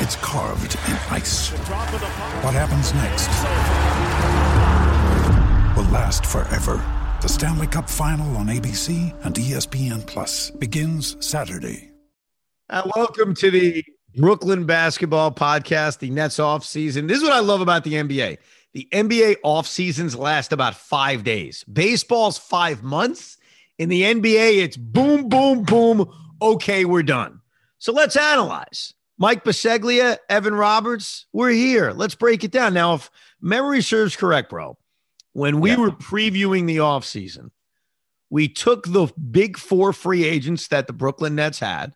it's carved in ice. What happens next will last forever. The Stanley Cup Final on ABC and ESPN Plus begins Saturday. Uh, welcome to the Brooklyn Basketball Podcast, the Nets off season. This is what I love about the NBA. The NBA off seasons last about five days. Baseball's five months. In the NBA, it's boom, boom, boom. Okay, we're done. So let's analyze. Mike Baseglia, Evan Roberts, we're here. Let's break it down. Now, if memory serves correct, bro, when we Yeah. were previewing the offseason, we took the big four free agents that the Brooklyn Nets had,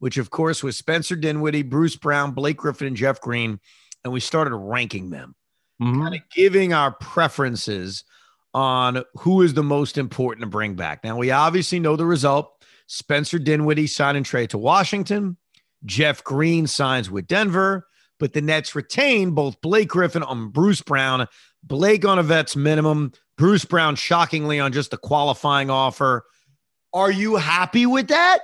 which of course was Spencer Dinwiddie, Bruce Brown, Blake Griffin, and Jeff Green, and we started ranking them, Mhm. kind of giving our preferences on who is the most important to bring back. Now, we obviously know the result. Spencer Dinwiddie signed and trade to Washington. Jeff Green signs with Denver, but the Nets retain both Blake Griffin and Bruce Brown. Blake on a vet's minimum, Bruce Brown shockingly on just a qualifying offer. Are you happy with that?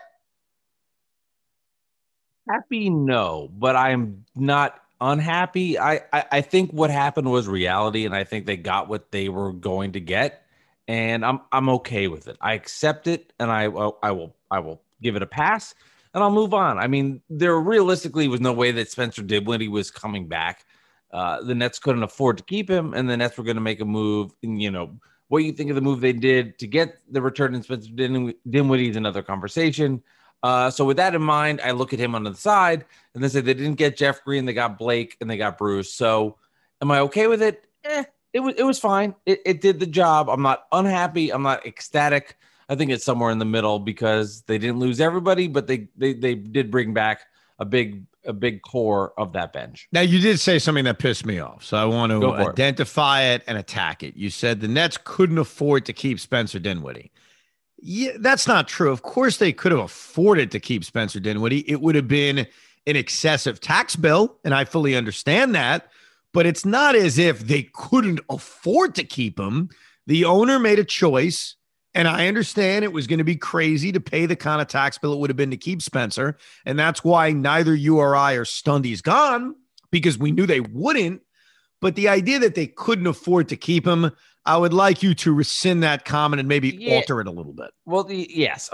Happy, no, but I'm not unhappy. I, I I think what happened was reality, and I think they got what they were going to get, and I'm I'm okay with it. I accept it, and I I will I will give it a pass, and I'll move on. I mean, there realistically was no way that Spencer Dinwiddie was coming back. Uh, the Nets couldn't afford to keep him, and the Nets were going to make a move. And you know what you think of the move they did to get the return in Spencer Din- Dinwiddie is another conversation. Uh, so with that in mind, I look at him on the side and they say they didn't get Jeff Green, they got Blake, and they got Bruce. So am I okay with it? Eh, it was it was fine. It, it did the job. I'm not unhappy. I'm not ecstatic. I think it's somewhere in the middle because they didn't lose everybody, but they they they did bring back a big a big core of that bench. Now, you did say something that pissed me off. So I want to for it. identify it and attack it. You said the Nets couldn't afford to keep Spencer Dinwiddie. Yeah, that's not true. Of course, they could have afforded to keep Spencer Dinwiddie. It would have been an excessive tax bill, and I fully understand that. But it's not as if they couldn't afford to keep him. The owner made a choice, and I understand it was going to be crazy to pay the kind of tax bill it would have been to keep Spencer. And that's why neither you or I are stunned he's gone because we knew they wouldn't. But the idea that they couldn't afford to keep him, I would like you to rescind that comment and maybe Yeah. alter it a little bit. Well, the, yes.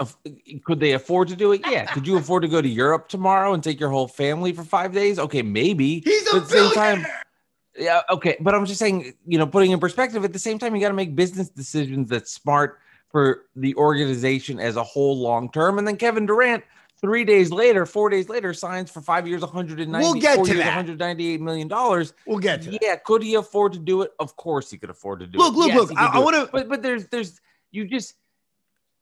Could they afford to do it? Yeah. Could you afford to go to Europe tomorrow and take your whole family for five days? Okay, maybe. He's a But at the same time, billionaire. yeah, okay. But I'm just saying, you know, putting in perspective, at the same time, you got to make business decisions that's smart for the organization as a whole long term. And then Kevin Durant, three days later, four days later, signs for five years, 190, We'll get to years, that. 198 million dollars. We'll get to that. Yeah, could he afford to do it? Of course, he could afford to do Look, it. look, Yes, look, he I- I wanna- But but there's there's you just.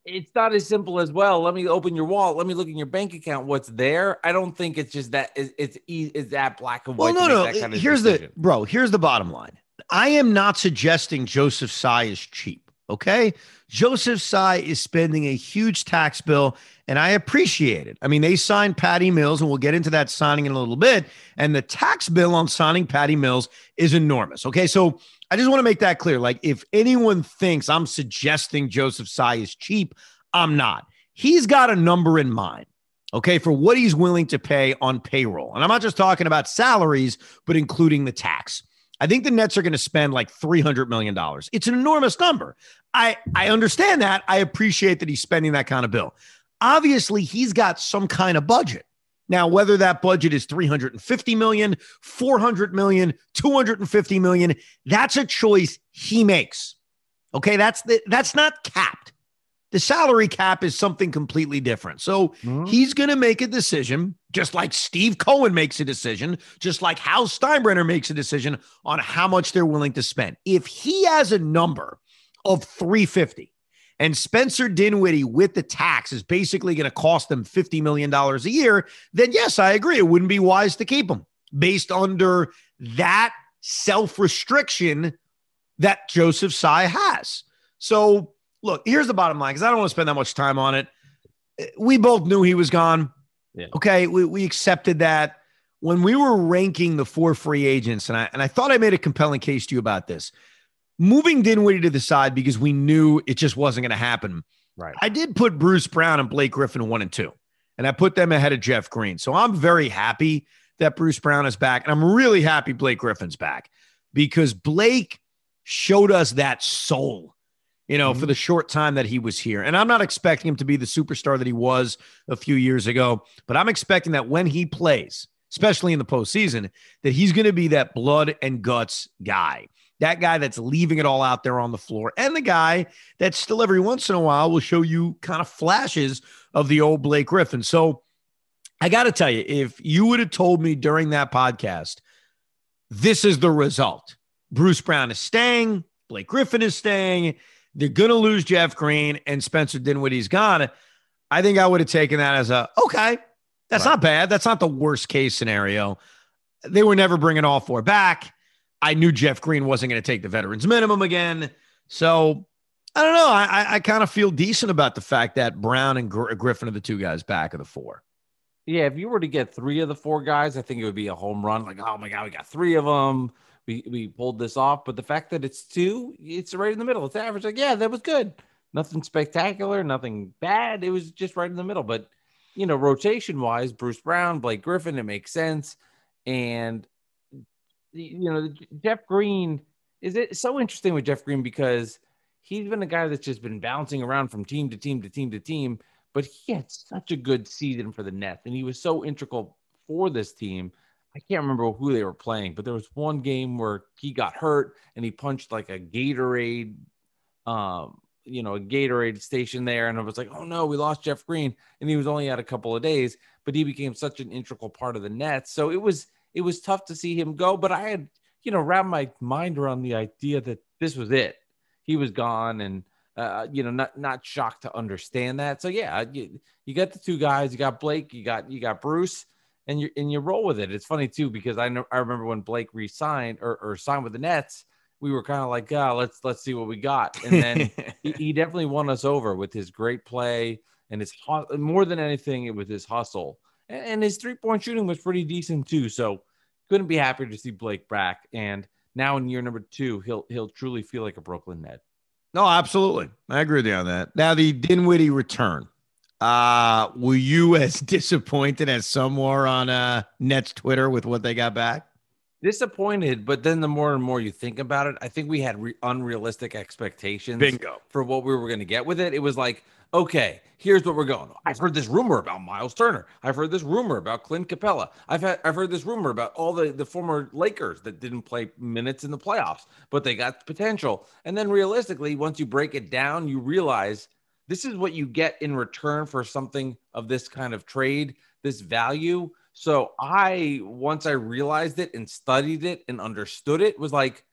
It's not as simple as well. Let me open your wallet. Let me look in your bank account. What's there? I don't think it's just that. It's it's, it's that black and white. Well, no, to no. that kind of here's decision. the bro. Here's the bottom line. I am not suggesting Joseph Tsai is cheap. Okay, Joseph Tsai is spending a huge tax bill, and I appreciate it. I mean, they signed Patty Mills, and we'll get into that signing in a little bit. And the tax bill on signing Patty Mills is enormous. Okay, so I just want to make that clear. Like, if anyone thinks I'm suggesting Joseph Tsai is cheap, I'm not. He's got a number in mind okay, for what he's willing to pay on payroll. And I'm not just talking about salaries, but including the tax. I think the Nets are going to spend like $300 million. It's an enormous number. I, I understand that. I appreciate that he's spending that kind of bill. Obviously, he's got some kind of budget. Now, whether that budget is 350 million, 400 million, 250 million, that's a choice he makes. Okay, that's the, that's not capped. The salary cap is something completely different. So mm-hmm. he's going to make a decision, just like Steve Cohen makes a decision, just like Hal Steinbrenner makes a decision on how much they're willing to spend. If he has a number of 350 and Spencer Dinwiddie with the tax is basically going to cost them $50 million a year, then yes, I agree. It wouldn't be wise to keep him based under that self restriction that Joseph Tsai has. So, look, here's the bottom line because I don't want to spend that much time on it. We both knew he was gone. Yeah. Okay. We, we accepted that. When we were ranking the four free agents, and I, and I thought I made a compelling case to you about this, moving Dinwiddie to the side because we knew it just wasn't going to happen. Right. I did put Bruce Brown and Blake Griffin one and two, and I put them ahead of Jeff Green. So I'm very happy that Bruce Brown is back. And I'm really happy Blake Griffin's back because Blake showed us that soul, you know, mm-hmm. for the short time that he was here. And I'm not expecting him to be the superstar that he was a few years ago, but I'm expecting that when he plays, especially in the postseason, that he's going to be that blood and guts guy. That guy that's leaving it all out there on the floor, and the guy that still every once in a while will show you kind of flashes of the old Blake Griffin. So I got to tell you, if you would have told me during that podcast, this is the result Bruce Brown is staying, Blake Griffin is staying, they're going to lose Jeff Green, and Spencer Dinwiddie's gone. I think I would have taken that as a okay, that's right. not bad. That's not the worst case scenario. They were never bringing all four back. I knew Jeff Green wasn't going to take the veterans minimum again. So I don't know. I, I, I kind of feel decent about the fact that Brown and Gr- Griffin are the two guys back of the four. Yeah, if you were to get three of the four guys, I think it would be a home run. Like, oh my god, we got three of them. We we pulled this off. But the fact that it's two, it's right in the middle. It's average. Like, yeah, that was good. Nothing spectacular, nothing bad. It was just right in the middle. But you know, rotation wise, Bruce Brown, Blake Griffin, it makes sense. And you know, Jeff Green is it so interesting with Jeff Green because he's been a guy that's just been bouncing around from team to team to team to team but he had such a good season for the Nets, and he was so integral for this team. I can't remember who they were playing, but there was one game where he got hurt and he punched like a Gatorade, um, you know, a Gatorade station there, and I was like, oh no, we lost Jeff Green, and he was only out a couple of days, but he became such an integral part of the Nets. So it was it was tough to see him go, but I had you know wrapped my mind around the idea that this was it. He was gone, and uh, you know, not not shocked to understand that. So yeah, you, you got the two guys. You got Blake. You got you got Bruce, and you and you roll with it. It's funny too because I know I remember when Blake re-signed or, or signed with the Nets, we were kind of like, oh, let's let's see what we got. And then he, he, definitely won us over with his great play and his more than anything, it was his hustle and, and his three point shooting was pretty decent too. So couldn't be happier to see Blake back. And now in year number two, he'll he'll truly feel like a Brooklyn Net. No, absolutely. I agree with you on that. Now, the Dinwiddie return. Uh, were you as disappointed as some were on uh, Nets Twitter with what they got back? Disappointed, but then the more and more you think about it, I think we had re- unrealistic expectations. Bingo. For what we were going to get with it. It was like, okay, here's what we're going. I've heard this rumor about Miles Turner. I've heard this rumor about Clint Capela. I've had, I've heard this rumor about all the, the former Lakers that didn't play minutes in the playoffs, but they got potential. And then realistically, once you break it down, you realize this is what you get in return for something of this kind of trade, this value. So I once I realized it and studied it and understood it was like,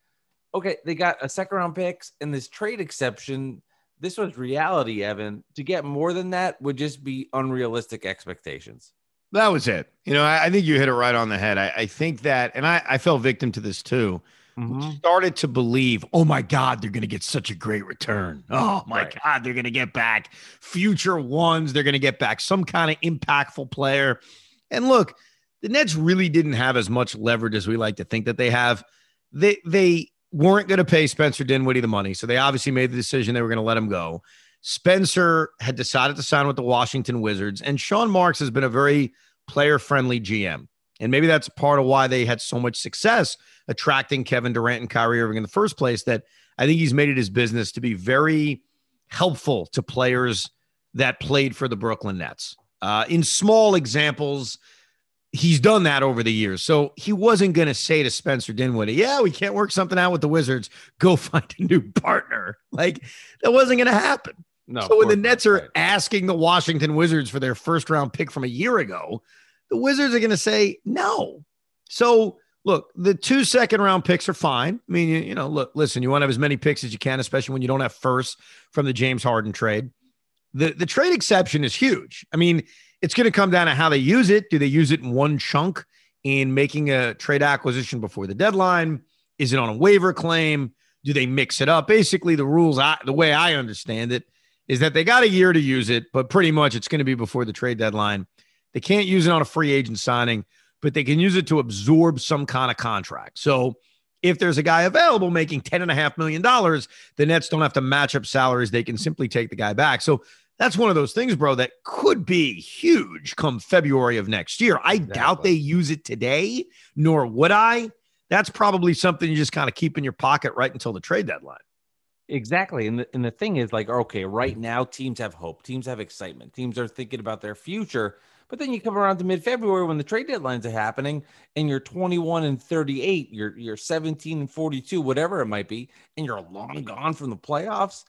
okay, they got a second round picks and this trade exception this was reality, Evan. To get more than that would just be unrealistic expectations. That was it. You know, I, I think you hit it right on the head. I, I think that, and I, I fell victim to this too. Mm-hmm. Started to believe, oh my God, they're going to get such a great return. Oh my right. God, they're going to get back future ones. They're going to get back some kind of impactful player. And look, the Nets really didn't have as much leverage as we like to think that they have. They they weren't going to pay Spencer Dinwiddie the money. So they obviously made the decision they were going to let him go. Spencer had decided to sign with the Washington Wizards, and Sean Marks has been a very player friendly GM. And maybe that's part of why they had so much success attracting Kevin Durant and Kyrie Irving in the first place. That I think he's made it his business to be very helpful to players that played for the Brooklyn Nets. Uh, in small examples, he's done that over the years. So he wasn't going to say to Spencer Dinwiddie, yeah, we can't work something out with the Wizards. Go find a new partner. Like that wasn't going to happen. No. so when the Nets are asking the Washington Wizards for their first round pick from a year ago, the Wizards are going to say no. So look, the two second round picks are fine. I mean, you, you know, look, listen, you want to have as many picks as you can, especially when you don't have first from the James Harden trade. The the trade exception is huge. I mean, it's going to come down to how they use it. Do they use it in one chunk in making a trade acquisition before the deadline? Is it on a waiver claim? Do they mix it up? Basically, the rules, I, the way I understand it, is that they got a year to use it, but pretty much it's going to be before the trade deadline. They can't use it on a free agent signing, but they can use it to absorb some kind of contract. So if there's a guy available making $10.5 million, the Nets don't have to match up salaries. They can simply take the guy back. So that's one of those things, bro, that could be huge come February of next year. I exactly. doubt they use it today, nor would I. That's probably something you just kind of keep in your pocket right until the trade deadline. Exactly. And the, and the thing is, like, okay, right now, teams have hope, teams have excitement, teams are thinking about their future. But then you come around to mid February when the trade deadlines are happening and you're 21 and 38, you're, you're 17 and 42, whatever it might be, and you're long gone from the playoffs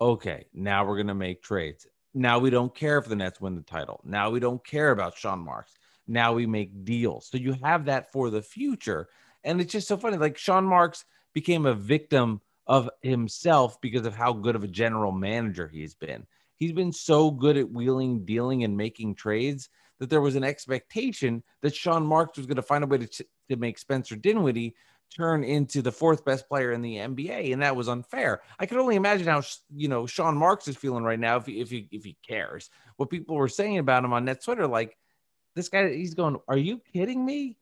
okay, now we're to make trades. Now we don't care if the Nets win the title. Now we don't care about Sean Marks. Now we make deals. So you have that for the future. And it's just so funny. Like Sean Marks became a victim of himself because of how good of a general manager he's been. He's been so good at wheeling, dealing, and making trades that there was an expectation that Sean Marks was going to find a way to, to make Spencer Dinwiddie turn into the fourth best player in the NBA, and that was unfair. I can only imagine how you know Sean Marks is feeling right now if he, if he if he cares. What people were saying about him on net Twitter, like this guy, he's going, "Are you kidding me?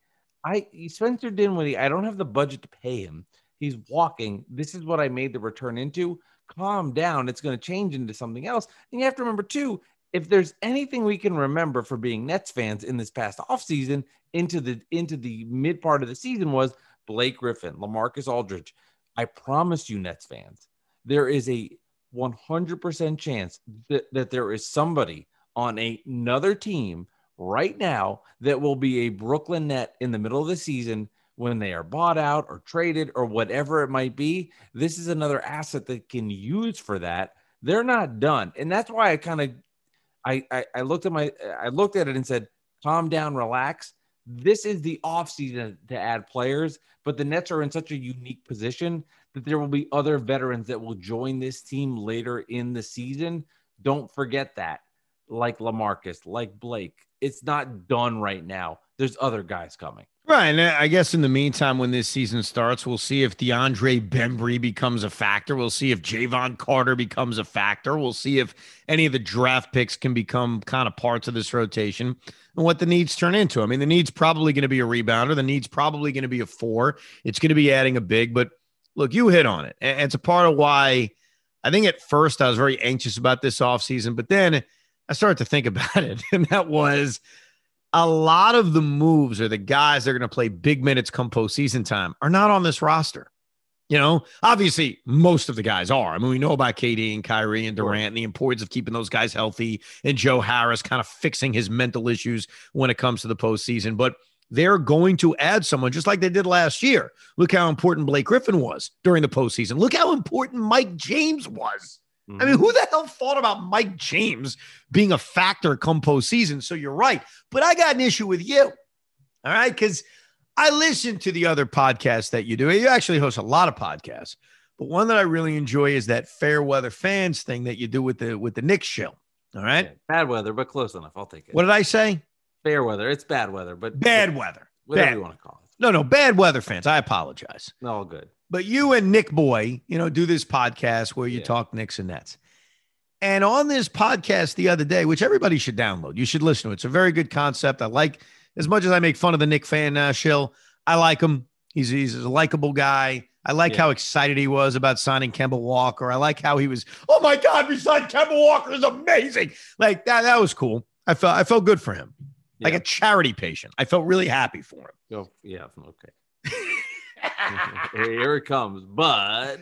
I Spencer Dinwiddie, I don't have the budget to pay him. He's walking. This is what I made the return into. Calm down. It's going to change into something else. And you have to remember too, if there's anything we can remember for being Nets fans in this past offseason into the into the mid part of the season was Blake Griffin, Lamarcus Aldridge. I promise you, Nets fans, there is a 100% chance that, that there is somebody on a, another team right now that will be a Brooklyn net in the middle of the season when they are bought out or traded or whatever it might be. This is another asset that can use for that. They're not done. And that's why I kind of I, I I looked at my I looked at it and said, calm down, relax. This is the offseason to add players, but the Nets are in such a unique position that there will be other veterans that will join this team later in the season. Don't forget that. Like Lamarcus, like Blake. It's not done right now. There's other guys coming. Right. And uh, I guess in the meantime, when this season starts, we'll see if DeAndre Bembry becomes a factor. We'll see if Jevon Carter becomes a factor. We'll see if any of the draft picks can become kind of parts of this rotation and what the needs turn into. I mean, the need's probably going to be a rebounder. The need's probably going to be a four. It's going to be adding a big. But look, you hit on it. And it's a part of why I think at first I was very anxious about this offseason, but then I started to think about it. And that was – a lot of the moves or the guys that are going to play big minutes come postseason time are not on this roster. You know, obviously, most of the guys are. I mean, we know about KD and Kyrie and Durant and the importance of keeping those guys healthy and Joe Harris kind of fixing his mental issues when it comes to the postseason. But they're going to add someone just like they did last year. Look how important Blake Griffin was during the postseason. Look how important Mike James was. Mm-hmm. I mean, who the hell thought about Mike James being a factor come postseason? So you're right. But I got an issue with you. All right. Because I listen to the other podcasts that you do. You actually host a lot of podcasts, but one that I really enjoy is that fair weather fans thing that you do with the with the Knicks show. All right. Yeah, bad weather, but close enough. I'll take it. What did I say? Fair weather. It's bad weather, but bad weather. Whatever bad. you want to call it. No, no, bad weather fans. I apologize. All good. But you and Nick Boy, you know, do this podcast where you yeah. talk Knicks and Nets. And on this podcast the other day, which everybody should download, you should listen to it. It's a very good concept. I like, as much as I make fun of the Knick fan uh, shill, I like him. He's, he's a likable guy. I like yeah. how excited he was about signing Kemba Walker. I like how he was, oh my God, we signed Kemba Walker is amazing. Like that, that was cool. I felt I felt good for him. Yeah. Like a charity patient. I felt really happy for him. Oh, yeah, okay. Here it comes. But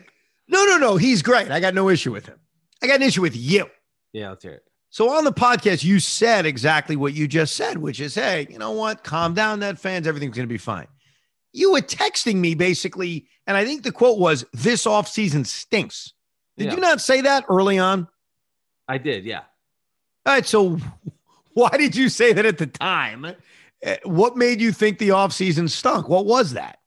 no, no, no. He's great. I got no issue with him. I got an issue with you. Yeah, let's hear it. So on the podcast, you said exactly what you just said, which is, hey, you know what? Calm down, that fans. Everything's going to be fine. You were texting me basically, and I think the quote was, this offseason stinks. Did yeah. you not say that early on? I did, yeah. All right. So why did you say that at the time? Uh, What made you think the offseason stunk? What was that?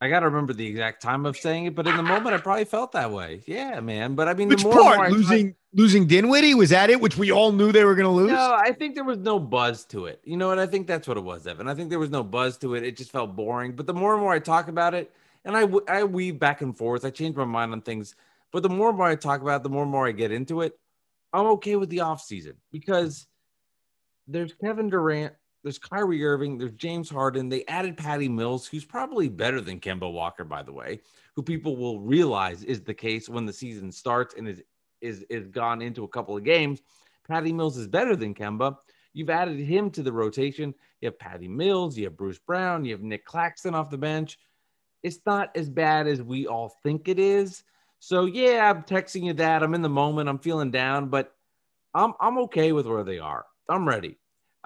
I got to remember the exact time of saying it, but in the moment, I probably felt that way. Yeah, man. But I mean, Which the more more part? I- Losing losing Dinwiddie? Was that it? Which we all knew they were going to lose? No, I think there was no buzz to it. You know what? I think that's what it was, Evan. I think there was no buzz to it. It just felt boring. But the more and more I talk about it, and I I weave back and forth, I change my mind on things. But the more and more I talk about it, the more and more I get into it, I'm okay with the off season because there's Kevin Durant, there's Kyrie Irving, there's James Harden. They added Patty Mills, who's probably better than Kemba Walker, by the way, who people will realize is the case when the season starts and is is is gone into a couple of games. Patty Mills is better than Kemba. You've added him to the rotation. You have Patty Mills, you have Bruce Brown, you have Nick Claxton off the bench. It's not as bad as we all think it is. So yeah, I'm texting you that. I'm in the moment. I'm feeling down, but I'm I'm okay with where they are. I'm ready.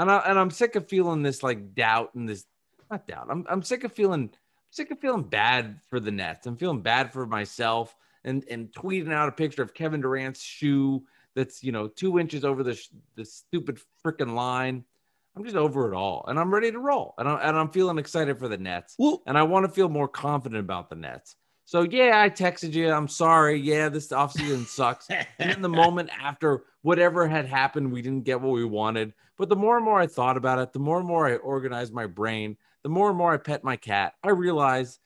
And I and I'm sick of feeling this like doubt and this not doubt. I'm I'm sick of feeling sick of feeling bad for the Nets. I'm feeling bad for myself and and tweeting out a picture of Kevin Durant's shoe that's you know two inches over the the stupid freaking line. I'm just over it all, and I'm ready to roll, and I'm and I'm feeling excited for the Nets, and I want to feel more confident about the Nets. So yeah, I texted you. I'm sorry. Yeah, this offseason sucks. and in the moment after whatever had happened, we didn't get what we wanted. But the more and more I thought about it, the more and more I organized my brain, the more and more I pet my cat, I realized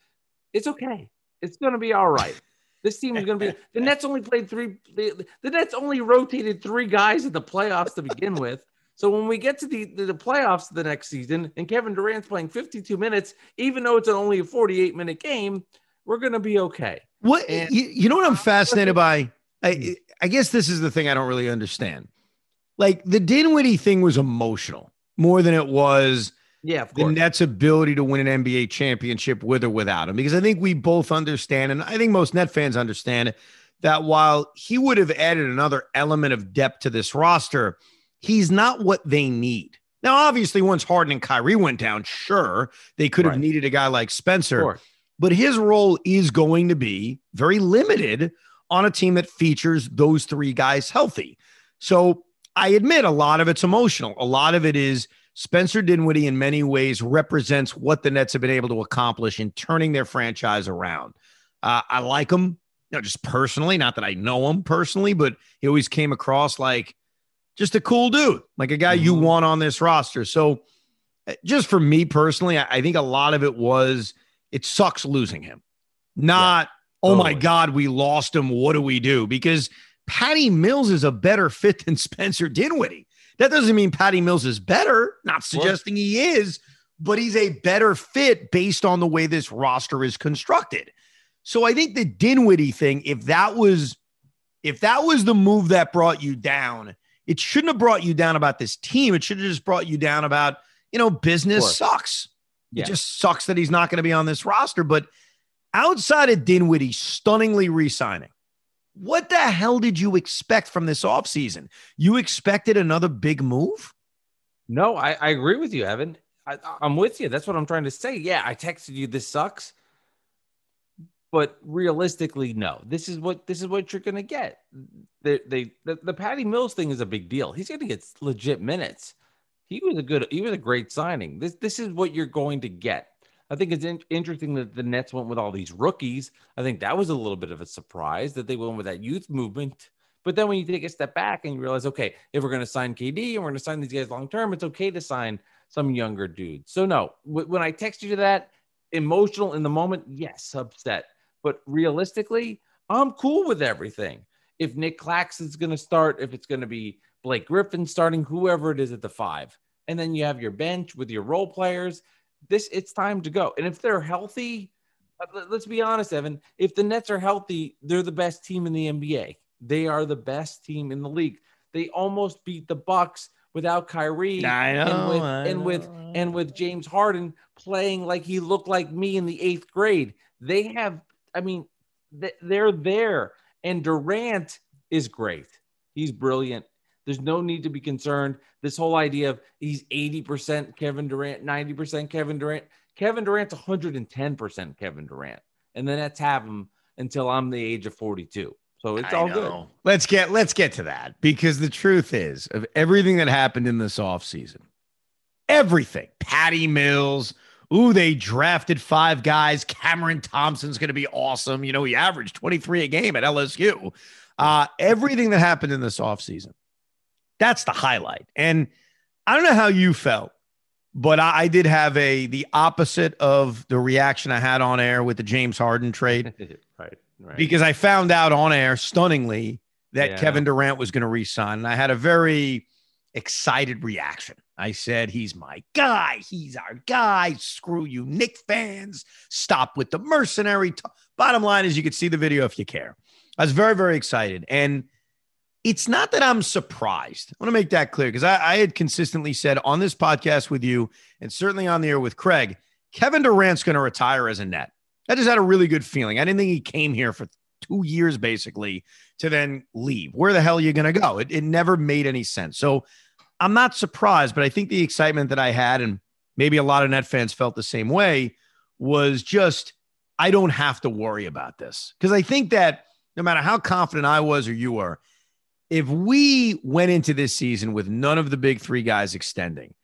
it's okay. It's going to be all right. This team is going to be. The Nets only played three. The, the Nets only rotated three guys in the playoffs to begin with. So when we get to the, the, the playoffs the next season and Kevin Durant's playing 52 minutes, even though it's only a 48 minute game, we're going to be okay. What And- you, you know what I'm fascinated by? I, hmm. I guess this is the thing I don't really understand. Like the Dinwiddie thing was emotional more than it was Yeah, of the. Nets' ability to win an NBA championship with or without him. Because I think we both understand, and I think most Net fans understand that while he would have added another element of depth to this roster, he's not what they need. Now, obviously, once Harden and Kyrie went down, sure, they could have Right. needed a guy like Spencer but his role is going to be very limited on a team that features those three guys healthy. So I admit a lot of it's emotional. A lot of it is Spencer Dinwiddie, in many ways, represents what the Nets have been able to accomplish in turning their franchise around. Uh, I like him, you know, just personally, not that I know him personally, but he always came across like just a cool dude, like a guy you Mhm. want on this roster. So, uh, just for me personally, I, I think a lot of it was it sucks losing him. Not, oh my. God, we lost him. What do we do? Because Patty Mills is a better fit than Spencer Dinwiddie. That doesn't mean Patty Mills is better, not suggesting he is, but he's a better fit based on the way this roster is constructed. So I think the Dinwiddie thing, if that was if that was the move that brought you down, it shouldn't have brought you down about this team. It should have just brought you down about, you know, business sucks. Yeah. It just sucks that he's not going to be on this roster. But outside of Dinwiddie stunningly re-signing, what the hell did you expect from this offseason? You expected another big move? No, I, I agree with you, Evan. I, I'm with you. That's what I'm trying to say. Yeah, I texted you. This sucks, but realistically, no. This is what this is what you're gonna get. They, they the, the Patty Mills thing is a big deal. He's gonna get legit minutes. He was a good. He was a great signing. This this is what you're going to get. I think it's in, interesting that the Nets went with all these rookies. I think that was a little bit of a surprise that they went with that youth movement. But then when you take a step back and you realize, okay, if we're going to sign KD and we're going to sign these guys long term, it's okay to sign some younger dudes. So no, w- when I text you to that, emotional in the moment, yes, upset. But realistically, I'm cool with everything. If Nick Claxton's going to start, if it's going to be Blake Griffin starting, whoever it is at the five, and then you have your bench with your role players, this it's time to go. And if they're healthy, uh, let- let's be honest, Evan. If the Nets are healthy, they're the best team in the NBA. They are the best team in the league. They almost beat the Bucks without Kyrie and with and with and with James Harden playing like he looked like me in the eighth grade. They have, I mean, they're there. And Durant is great. He's brilliant. There's no need to be concerned. This whole idea of he's 80% Kevin Durant, 90% Kevin Durant. Kevin Durant's 110% Kevin Durant. And the Nets have him until I'm the age of 42. So it's I all know. good. Let's get let's get to that because the truth is of everything that happened in this offseason, everything. Patty Mills. Ooh, they drafted five guys. Cameron Thompson's going to be awesome. You know, he averaged 23 a game at LSU. Uh, everything that happened in this offseason. That's the highlight. And I don't know how you felt, but I, I did have a the opposite of the reaction I had on air with the James Harden trade right. Right. because I found out on air stunningly that Yeah. Kevin Durant was going to resign. And I had a very excited reaction. I said, He's my guy. He's our guy. Screw you, Knick fans. Stop with the mercenary. T-. Bottom line is, you could see the video if you care. I was very, very excited. And it's not that I'm surprised. I want to make that clear because I, I had consistently said on this podcast with you and certainly on the air with Craig, Kevin Durant's going to retire as a net. I just had a really good feeling. I didn't think he came here for two years basically to then leave. Where the hell are you going to go? It, it never made any sense. So I'm not surprised, but I think the excitement that I had, and maybe a lot of Net fans felt the same way, was just I don't have to worry about this. Because I think that no matter how confident I was or you were, if we went into this season with none of the big three guys extending,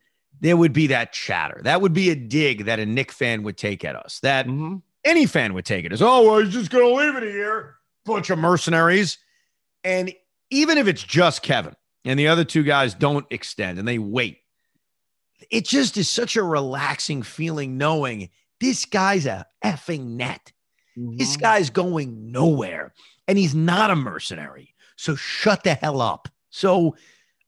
there would be that chatter. That would be a dig that a Knick fan would take at us. That Mhm. any fan would take it as, oh, well, he's just going to leave it here. Bunch of mercenaries. And even if it's just Kevin and the other two guys don't extend and they wait, it just is such a relaxing feeling knowing this guy's a effing net. This guy's going nowhere and he's not a mercenary. So shut the hell up. So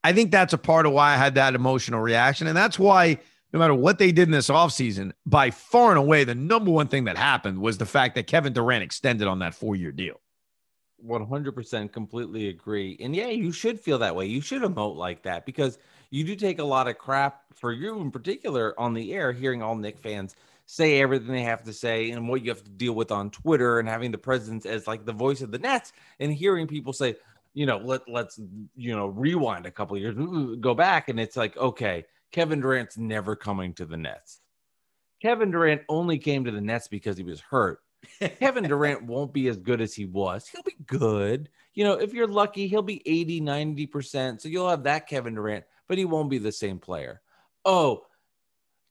I think that's a part of why I had that emotional reaction. And that's why no matter what they did in this offseason, by far and away, the number one thing that happened was the fact that Kevin Durant extended on that four year deal. 100% completely agree. And yeah, you should feel that way. You should emote like that because you do take a lot of crap for you in particular on the air, hearing all Knick fans say everything they have to say and what you have to deal with on Twitter and having the presence as like the voice of the Nets and hearing people say, you know, let let's you know rewind a couple of years, go back, and it's like, okay, Kevin Durant's never coming to the Nets. Kevin Durant only came to the Nets because he was hurt. Kevin Durant won't be as good as he was. He'll be good. You know, if you're lucky, he'll be 80, 90%. So you'll have that Kevin Durant, but he won't be the same player. Oh,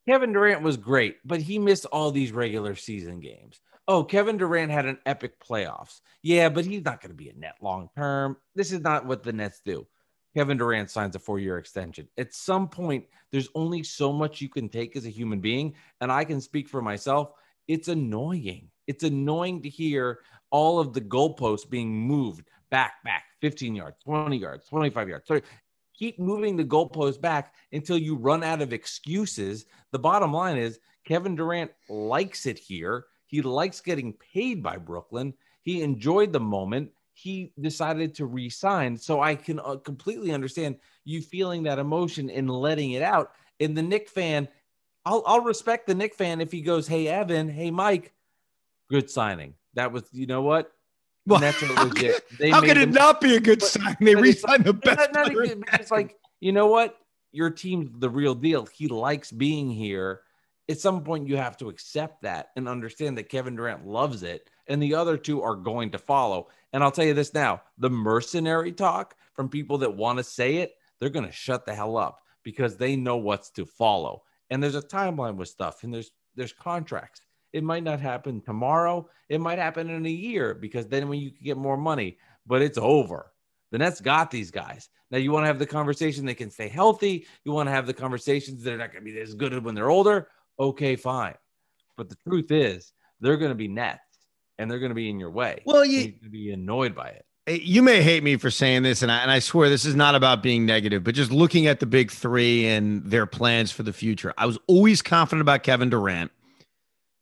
Kevin Durant was great, but he missed all these regular season games. Oh, Kevin Durant had an epic playoffs. Yeah, but he's not going to be a net long term. This is not what the Nets do. Kevin Durant signs a four year extension. At some point, there's only so much you can take as a human being. And I can speak for myself. It's annoying. It's annoying to hear all of the goalposts being moved back, back 15 yards, 20 yards, 25 yards. 30. Keep moving the goalposts back until you run out of excuses. The bottom line is Kevin Durant likes it here. He likes getting paid by Brooklyn. He enjoyed the moment. He decided to resign. So I can uh, completely understand you feeling that emotion and letting it out. And the Knick fan, I'll, I'll respect the Knick fan if he goes, Hey, Evan, hey, Mike, good signing. That was, you know what? Well, are how legit. They How could it not be a good but- sign? They re-signed the best not- not but it's like, you know what? Your team's the real deal. He likes being here. At some point, you have to accept that and understand that Kevin Durant loves it, and the other two are going to follow. And I'll tell you this now the mercenary talk from people that want to say it, they're going to shut the hell up because they know what's to follow. And there's a timeline with stuff, and there's there's contracts. It might not happen tomorrow. It might happen in a year because then when you can get more money, but it's over. The Nets got these guys. Now you want to have the conversation they can stay healthy. You want to have the conversations they're not going to be as good when they're older. Okay, fine. But the truth is, they're going to be Nets and they're going to be in your way. Well, you- you're to be annoyed by it. You may hate me for saying this, and I, and I swear this is not about being negative, but just looking at the big three and their plans for the future. I was always confident about Kevin Durant.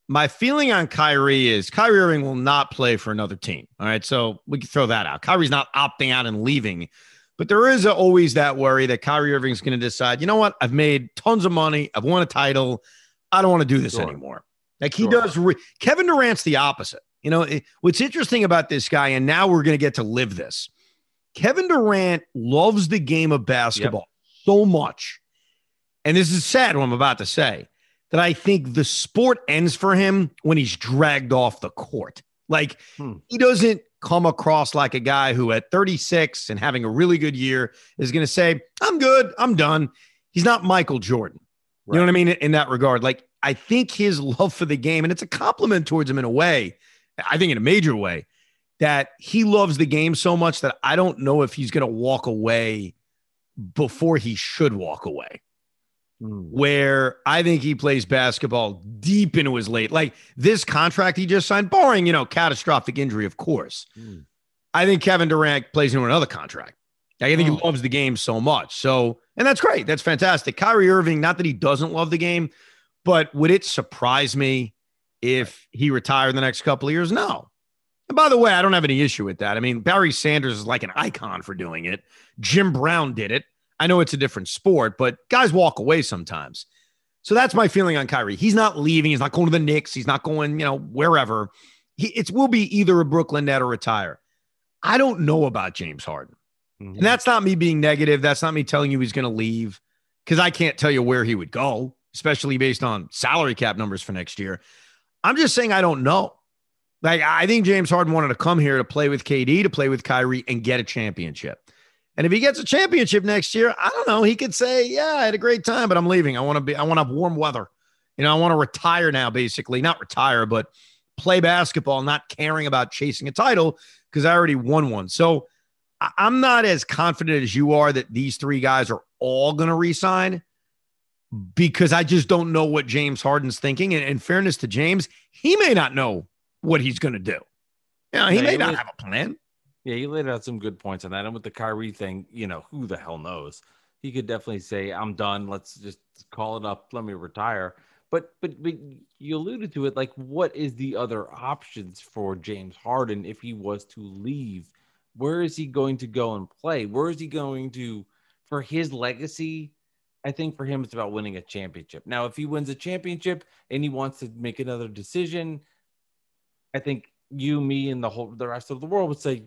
My feeling on Kyrie is Kyrie Irving will not play for another team. All right. So we can throw that out. Kyrie's not opting out and leaving, but there is a, always that worry that Kyrie Irving's going to decide, you know what? I've made tons of money. I've won a title. I don't want to do this Sure. anymore. Like he Sure. does. Re- Kevin Durant's the opposite. You know, it- what's interesting about this guy, and now we're going to get to live this. Kevin Durant loves the game of basketball so much. And this is sad what I'm about to say that I think the sport ends for him when he's dragged off the court. Like Hmm. he doesn't come across like a guy who at 36 and having a really good year is going to say, I'm good, I'm done. He's not Michael Jordan. Right. You know what I mean? In that regard, like I think his love for the game, and it's a compliment towards him in a way, I think in a major way, that he loves the game so much that I don't know if he's going to walk away before he should walk away. Mm. Where I think he plays basketball deep into his late, like this contract he just signed, barring, you know, catastrophic injury, of course. Mm. I think Kevin Durant plays into another contract. I think oh. he loves the game so much. So, and that's great. That's fantastic. Kyrie Irving, not that he doesn't love the game, but would it surprise me if he retired the next couple of years? No. And by the way, I don't have any issue with that. I mean, Barry Sanders is like an icon for doing it. Jim Brown did it. I know it's a different sport, but guys walk away sometimes. So that's my feeling on Kyrie. He's not leaving. He's not going to the Knicks. He's not going, you know, wherever. He, it will be either a Brooklyn net or retire. I don't know about James Harden. Mm-hmm. And that's not me being negative. That's not me telling you he's going to leave because I can't tell you where he would go especially based on salary cap numbers for next year. I'm just saying I don't know. Like I think James Harden wanted to come here to play with KD, to play with Kyrie, and get a championship. And if he gets a championship next year, I don't know. He could say, "Yeah, I had a great time, but I'm leaving. I want to be. I want to have warm weather. You know, I want to retire now. Basically, not retire, but play basketball, not caring about chasing a title because I already won one. So I'm not as confident as you are that these three guys are all going to resign because I just don't know what James Harden's thinking. And in fairness to James, he may not know what he's going to do. Yeah, he yeah, may he not laid, have a plan. Yeah, he laid out some good points on that. And with the Kyrie thing, you know, who the hell knows? He could definitely say, "I'm done. Let's just call it up. Let me retire." But but but you alluded to it. Like, what is the other options for James Harden if he was to leave? Where is he going to go and play? Where is he going to for his legacy? I think for him, it's about winning a championship. Now, if he wins a championship and he wants to make another decision, I think you, me, and the whole the rest of the world would say,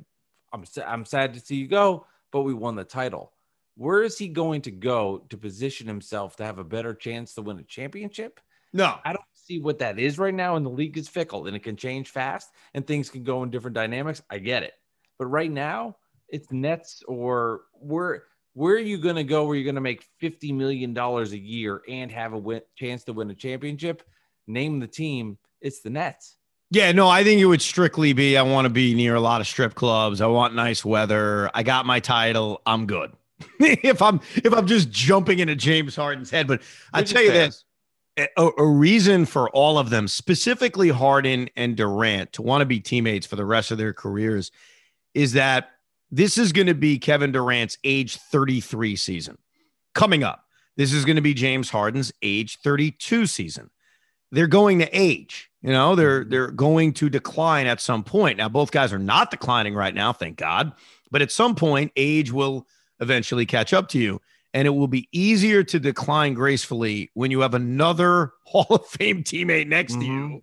"I'm I'm sad to see you go, but we won the title." Where is he going to go to position himself to have a better chance to win a championship? No, I don't see what that is right now. And the league is fickle and it can change fast and things can go in different dynamics. I get it, but right now it's Nets or we're where are you going to go where you're going to make $50 million a year and have a win- chance to win a championship? Name the team. It's the Nets. Yeah, no, I think it would strictly be I want to be near a lot of strip clubs. I want nice weather. I got my title. I'm good. if I'm if I'm just jumping into James Harden's head, but I tell you this, a, a, reason for all of them, specifically Harden and Durant, to want to be teammates for the rest of their careers, is that this is going to be Kevin Durant's age 33 season coming up. This is going to be James Harden's age 32 season. They're going to age. You know, they're mm-hmm. they're going to decline at some point. Now, both guys are not declining right now, thank God. But at some point, age will eventually catch up to you. And it will be easier to decline gracefully when you have another Hall of Fame teammate next mm-hmm. to you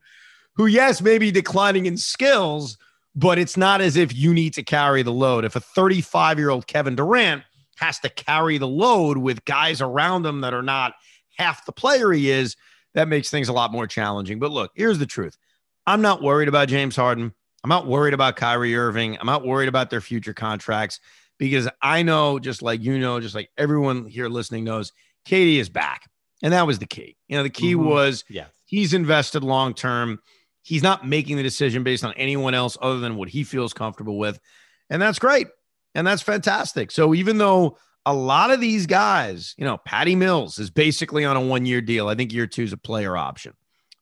who, yes, may be declining in skills, but it's not as if you need to carry the load. If a 35 year old Kevin Durant has to carry the load with guys around him that are not half the player he is, that makes things a lot more challenging. But look, here's the truth I'm not worried about James Harden. I'm not worried about Kyrie Irving. I'm not worried about their future contracts because I know, just like you know, just like everyone here listening knows, KD is back. And that was the key. You know, the key mm-hmm. was yes. he's invested long term. He's not making the decision based on anyone else other than what he feels comfortable with. And that's great. And that's fantastic. So even though a lot of these guys, you know, Patty Mills is basically on a one year deal. I think year two is a player option.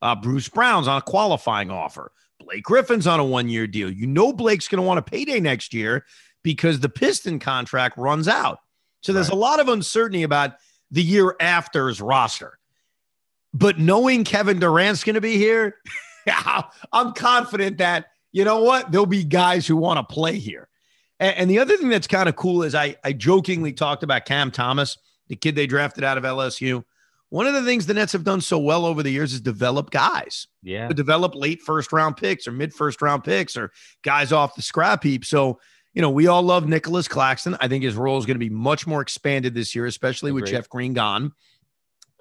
Uh, Bruce Brown's on a qualifying offer. Blake Griffin's on a one year deal. You know, Blake's going to want a payday next year because the Piston contract runs out. So there's right. a lot of uncertainty about the year after's roster. But knowing Kevin Durant's going to be here, I'm confident that, you know what, there'll be guys who want to play here. And, and the other thing that's kind of cool is I, I jokingly talked about Cam Thomas, the kid they drafted out of LSU. One of the things the Nets have done so well over the years is develop guys. Yeah. Develop late first round picks or mid first round picks or guys off the scrap heap. So, you know, we all love Nicholas Claxton. I think his role is going to be much more expanded this year, especially Agreed. with Jeff Green gone.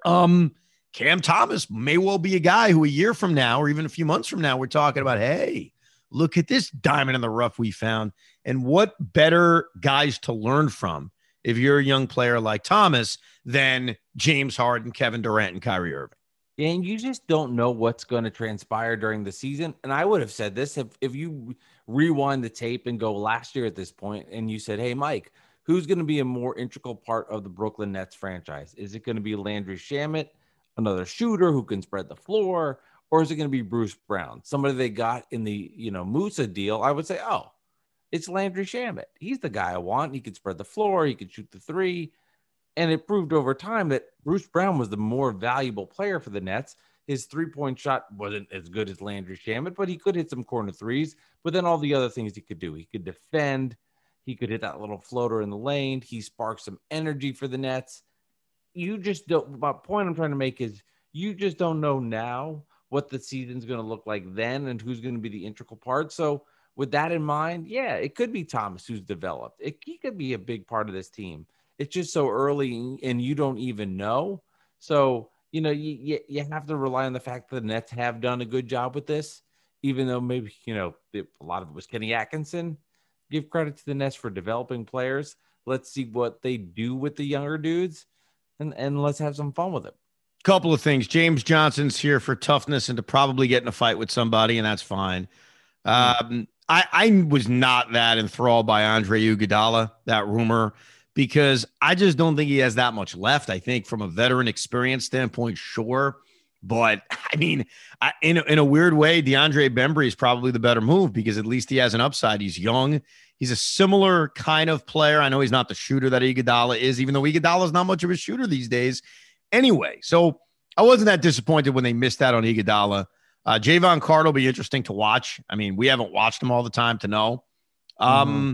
Um, Cam Thomas may well be a guy who a year from now or even a few months from now, we're talking about, hey, look at this diamond in the rough we found. And what better guys to learn from if you're a young player like Thomas than James Harden, Kevin Durant, and Kyrie Irving? And you just don't know what's going to transpire during the season. And I would have said this if, if you rewind the tape and go last year at this point and you said, Hey, Mike, who's going to be a more integral part of the Brooklyn Nets franchise? Is it going to be Landry Shamet, another shooter who can spread the floor? Or is it going to be Bruce Brown, somebody they got in the, you know, Musa deal? I would say, oh, it's Landry Shamet. He's the guy I want. He could spread the floor. He could shoot the three. And it proved over time that Bruce Brown was the more valuable player for the Nets. His three point shot wasn't as good as Landry Shamet, but he could hit some corner threes. But then all the other things he could do, he could defend, he could hit that little floater in the lane, he sparked some energy for the Nets. You just don't. My point I'm trying to make is you just don't know now what the season's going to look like then and who's going to be the integral part. So, with that in mind, yeah, it could be Thomas who's developed. It, he could be a big part of this team it's just so early and you don't even know. So, you know, you, you, you have to rely on the fact that the Nets have done a good job with this, even though maybe, you know, a lot of it was Kenny Atkinson. Give credit to the Nets for developing players. Let's see what they do with the younger dudes and, and let's have some fun with it. Couple of things. James Johnson's here for toughness and to probably get in a fight with somebody, and that's fine. Um, I, I was not that enthralled by Andre Iguodala, that rumor because I just don't think he has that much left. I think from a veteran experience standpoint, sure. But I mean, I, in, a, in a weird way, DeAndre Bembry is probably the better move because at least he has an upside. He's young. He's a similar kind of player. I know he's not the shooter that Iguodala is, even though Iguodala is not much of a shooter these days. Anyway, so I wasn't that disappointed when they missed out on Iguodala. Uh, Jevon Carter will be interesting to watch. I mean, we haven't watched him all the time to know. Um, mm-hmm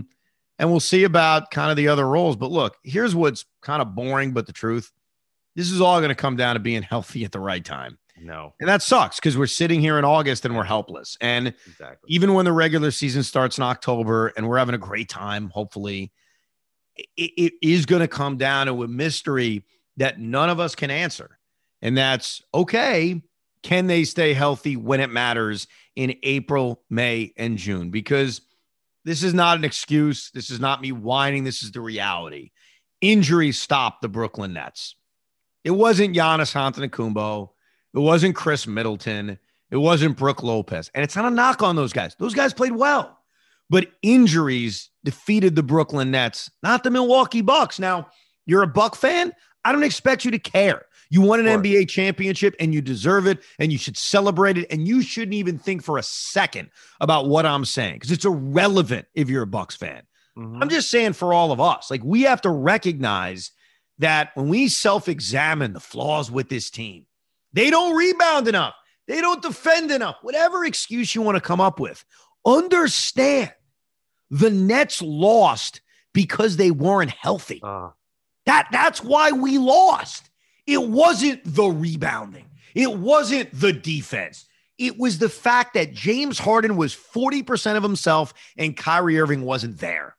and we'll see about kind of the other roles. But look, here's what's kind of boring, but the truth this is all going to come down to being healthy at the right time. No. And that sucks because we're sitting here in August and we're helpless. And exactly. even when the regular season starts in October and we're having a great time, hopefully, it, it is going to come down to a mystery that none of us can answer. And that's okay. Can they stay healthy when it matters in April, May, and June? Because this is not an excuse. This is not me whining. This is the reality. Injuries stopped the Brooklyn Nets. It wasn't Giannis Antetokounmpo. It wasn't Khris Middleton. It wasn't Brook Lopez. And it's not a knock on those guys. Those guys played well. But injuries defeated the Brooklyn Nets, not the Milwaukee Bucks. Now, you're a Buck fan. I don't expect you to care. You won an NBA championship and you deserve it and you should celebrate it. And you shouldn't even think for a second about what I'm saying because it's irrelevant if you're a Bucks fan. Mm-hmm. I'm just saying for all of us, like we have to recognize that when we self examine the flaws with this team, they don't rebound enough, they don't defend enough, whatever excuse you want to come up with. Understand the Nets lost because they weren't healthy. Uh. That that's why we lost. It wasn't the rebounding, it wasn't the defense. It was the fact that James Harden was 40% of himself and Kyrie Irving wasn't there.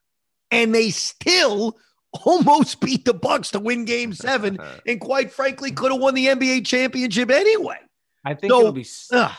And they still almost beat the Bucks to win game 7 and quite frankly could have won the NBA championship anyway. I think so, it'll be uh,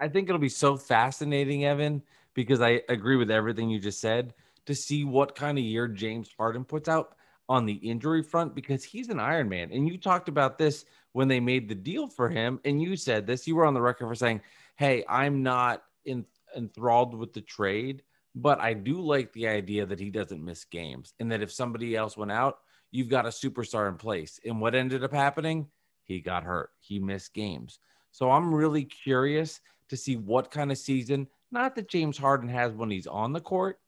I think it'll be so fascinating Evan because I agree with everything you just said to see what kind of year James Harden puts out on the injury front because he's an Iron Man. And you talked about this when they made the deal for him. And you said this, you were on the record for saying, Hey, I'm not in, enthralled with the trade, but I do like the idea that he doesn't miss games and that if somebody else went out, you've got a superstar in place. And what ended up happening? He got hurt, he missed games. So I'm really curious to see what kind of season, not that James Harden has when he's on the court,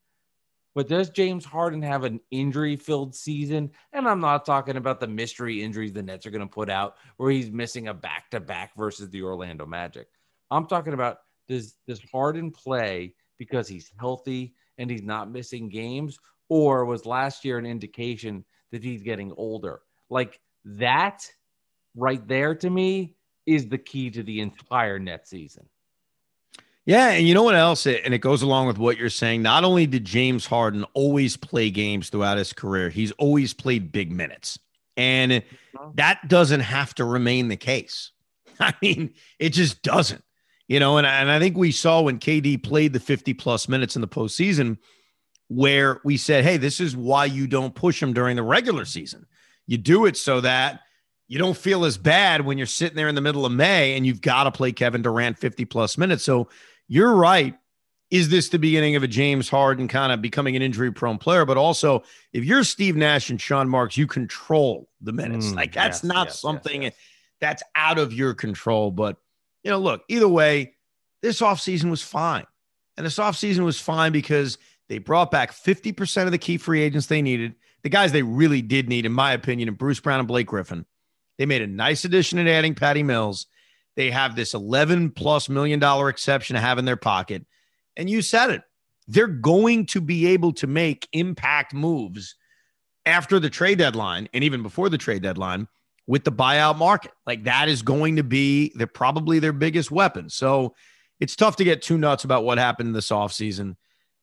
but does James Harden have an injury filled season? And I'm not talking about the mystery injuries the Nets are going to put out where he's missing a back to back versus the Orlando Magic. I'm talking about does, does Harden play because he's healthy and he's not missing games? Or was last year an indication that he's getting older? Like that right there to me is the key to the entire net season. Yeah, and you know what else? And it goes along with what you're saying. Not only did James Harden always play games throughout his career, he's always played big minutes. And uh-huh. that doesn't have to remain the case. I mean, it just doesn't. You know, and, and I think we saw when KD played the 50 plus minutes in the postseason where we said, hey, this is why you don't push him during the regular season. You do it so that you don't feel as bad when you're sitting there in the middle of May and you've got to play Kevin Durant 50 plus minutes. So you're right. Is this the beginning of a James Harden kind of becoming an injury prone player? But also, if you're Steve Nash and Sean Marks, you control the minutes. Mm, like that's yes, not yes, something yes, that's out of your control. But you know, look, either way, this offseason was fine. And this offseason was fine because they brought back 50% of the key free agents they needed, the guys they really did need, in my opinion, and Bruce Brown and Blake Griffin. They made a nice addition in adding Patty Mills. They have this 11 plus million dollar exception to have in their pocket. And you said it. They're going to be able to make impact moves after the trade deadline and even before the trade deadline with the buyout market. Like that is going to be the probably their biggest weapon. So it's tough to get too nuts about what happened this offseason.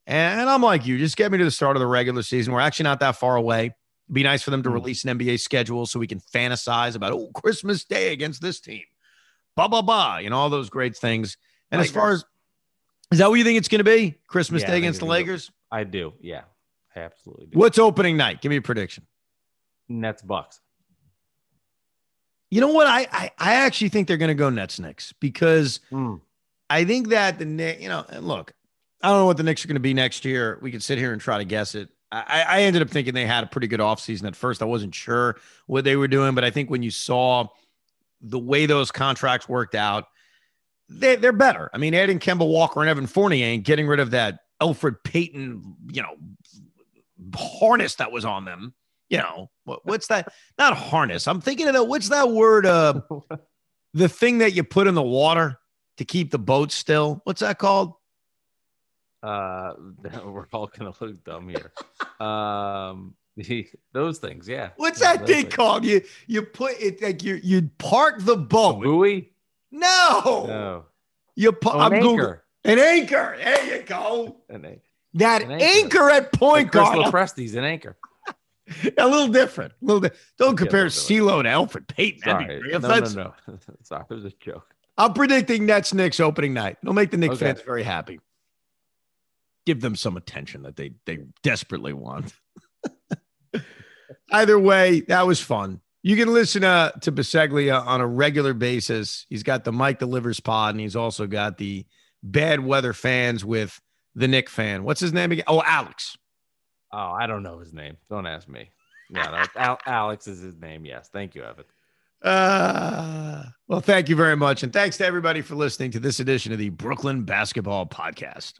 And I'm like you, just get me to the start of the regular season. We're actually not that far away. It'd be nice for them to hmm. release an NBA schedule so we can fantasize about oh Christmas Day against this team. Blah blah blah, you know, all those great things. And Lakers. as far as is that what you think it's going to be? Christmas yeah, Day against the Lakers? I do. Yeah. I absolutely do. What's opening night? Give me a prediction. Nets Bucks. You know what? I I, I actually think they're going to go Nets Knicks because mm. I think that the Knicks, you know, and look, I don't know what the Knicks are going to be next year. We could sit here and try to guess it. I, I ended up thinking they had a pretty good offseason at first. I wasn't sure what they were doing, but I think when you saw the way those contracts worked out, they, they're better. I mean, adding Kemba Walker and Evan Fournier and getting rid of that Elfrid Payton, you know, harness that was on them you know, what, what's that? Not harness. I'm thinking of that. What's that word? Uh, the thing that you put in the water to keep the boat still. What's that called? Uh, we're all gonna look dumb here. um, those things, yeah. What's that thing things. called? You you put it like you you park the boat. A buoy? No. No. You put oh, an I'm anchor. An anchor. There you go. An, anchor. That an anchor. anchor. at point guard. Crystal Presti's an anchor. a little different. A little di- Don't compare CeeLo to Elfrid Payton. Sorry. No, no, no. Sorry, it was a joke. I'm predicting Nets Knicks opening night. It'll make the Knicks okay. fans very happy. Give them some attention that they they desperately want. Either way, that was fun. You can listen uh, to Biseglia on a regular basis. He's got the Mike Delivers pod, and he's also got the Bad Weather fans with the Knick fan. What's his name again? Oh, Alex. Oh, I don't know his name. Don't ask me. Yeah, Al- Alex is his name. Yes. Thank you, Evan. Uh, well, thank you very much. And thanks to everybody for listening to this edition of the Brooklyn Basketball Podcast.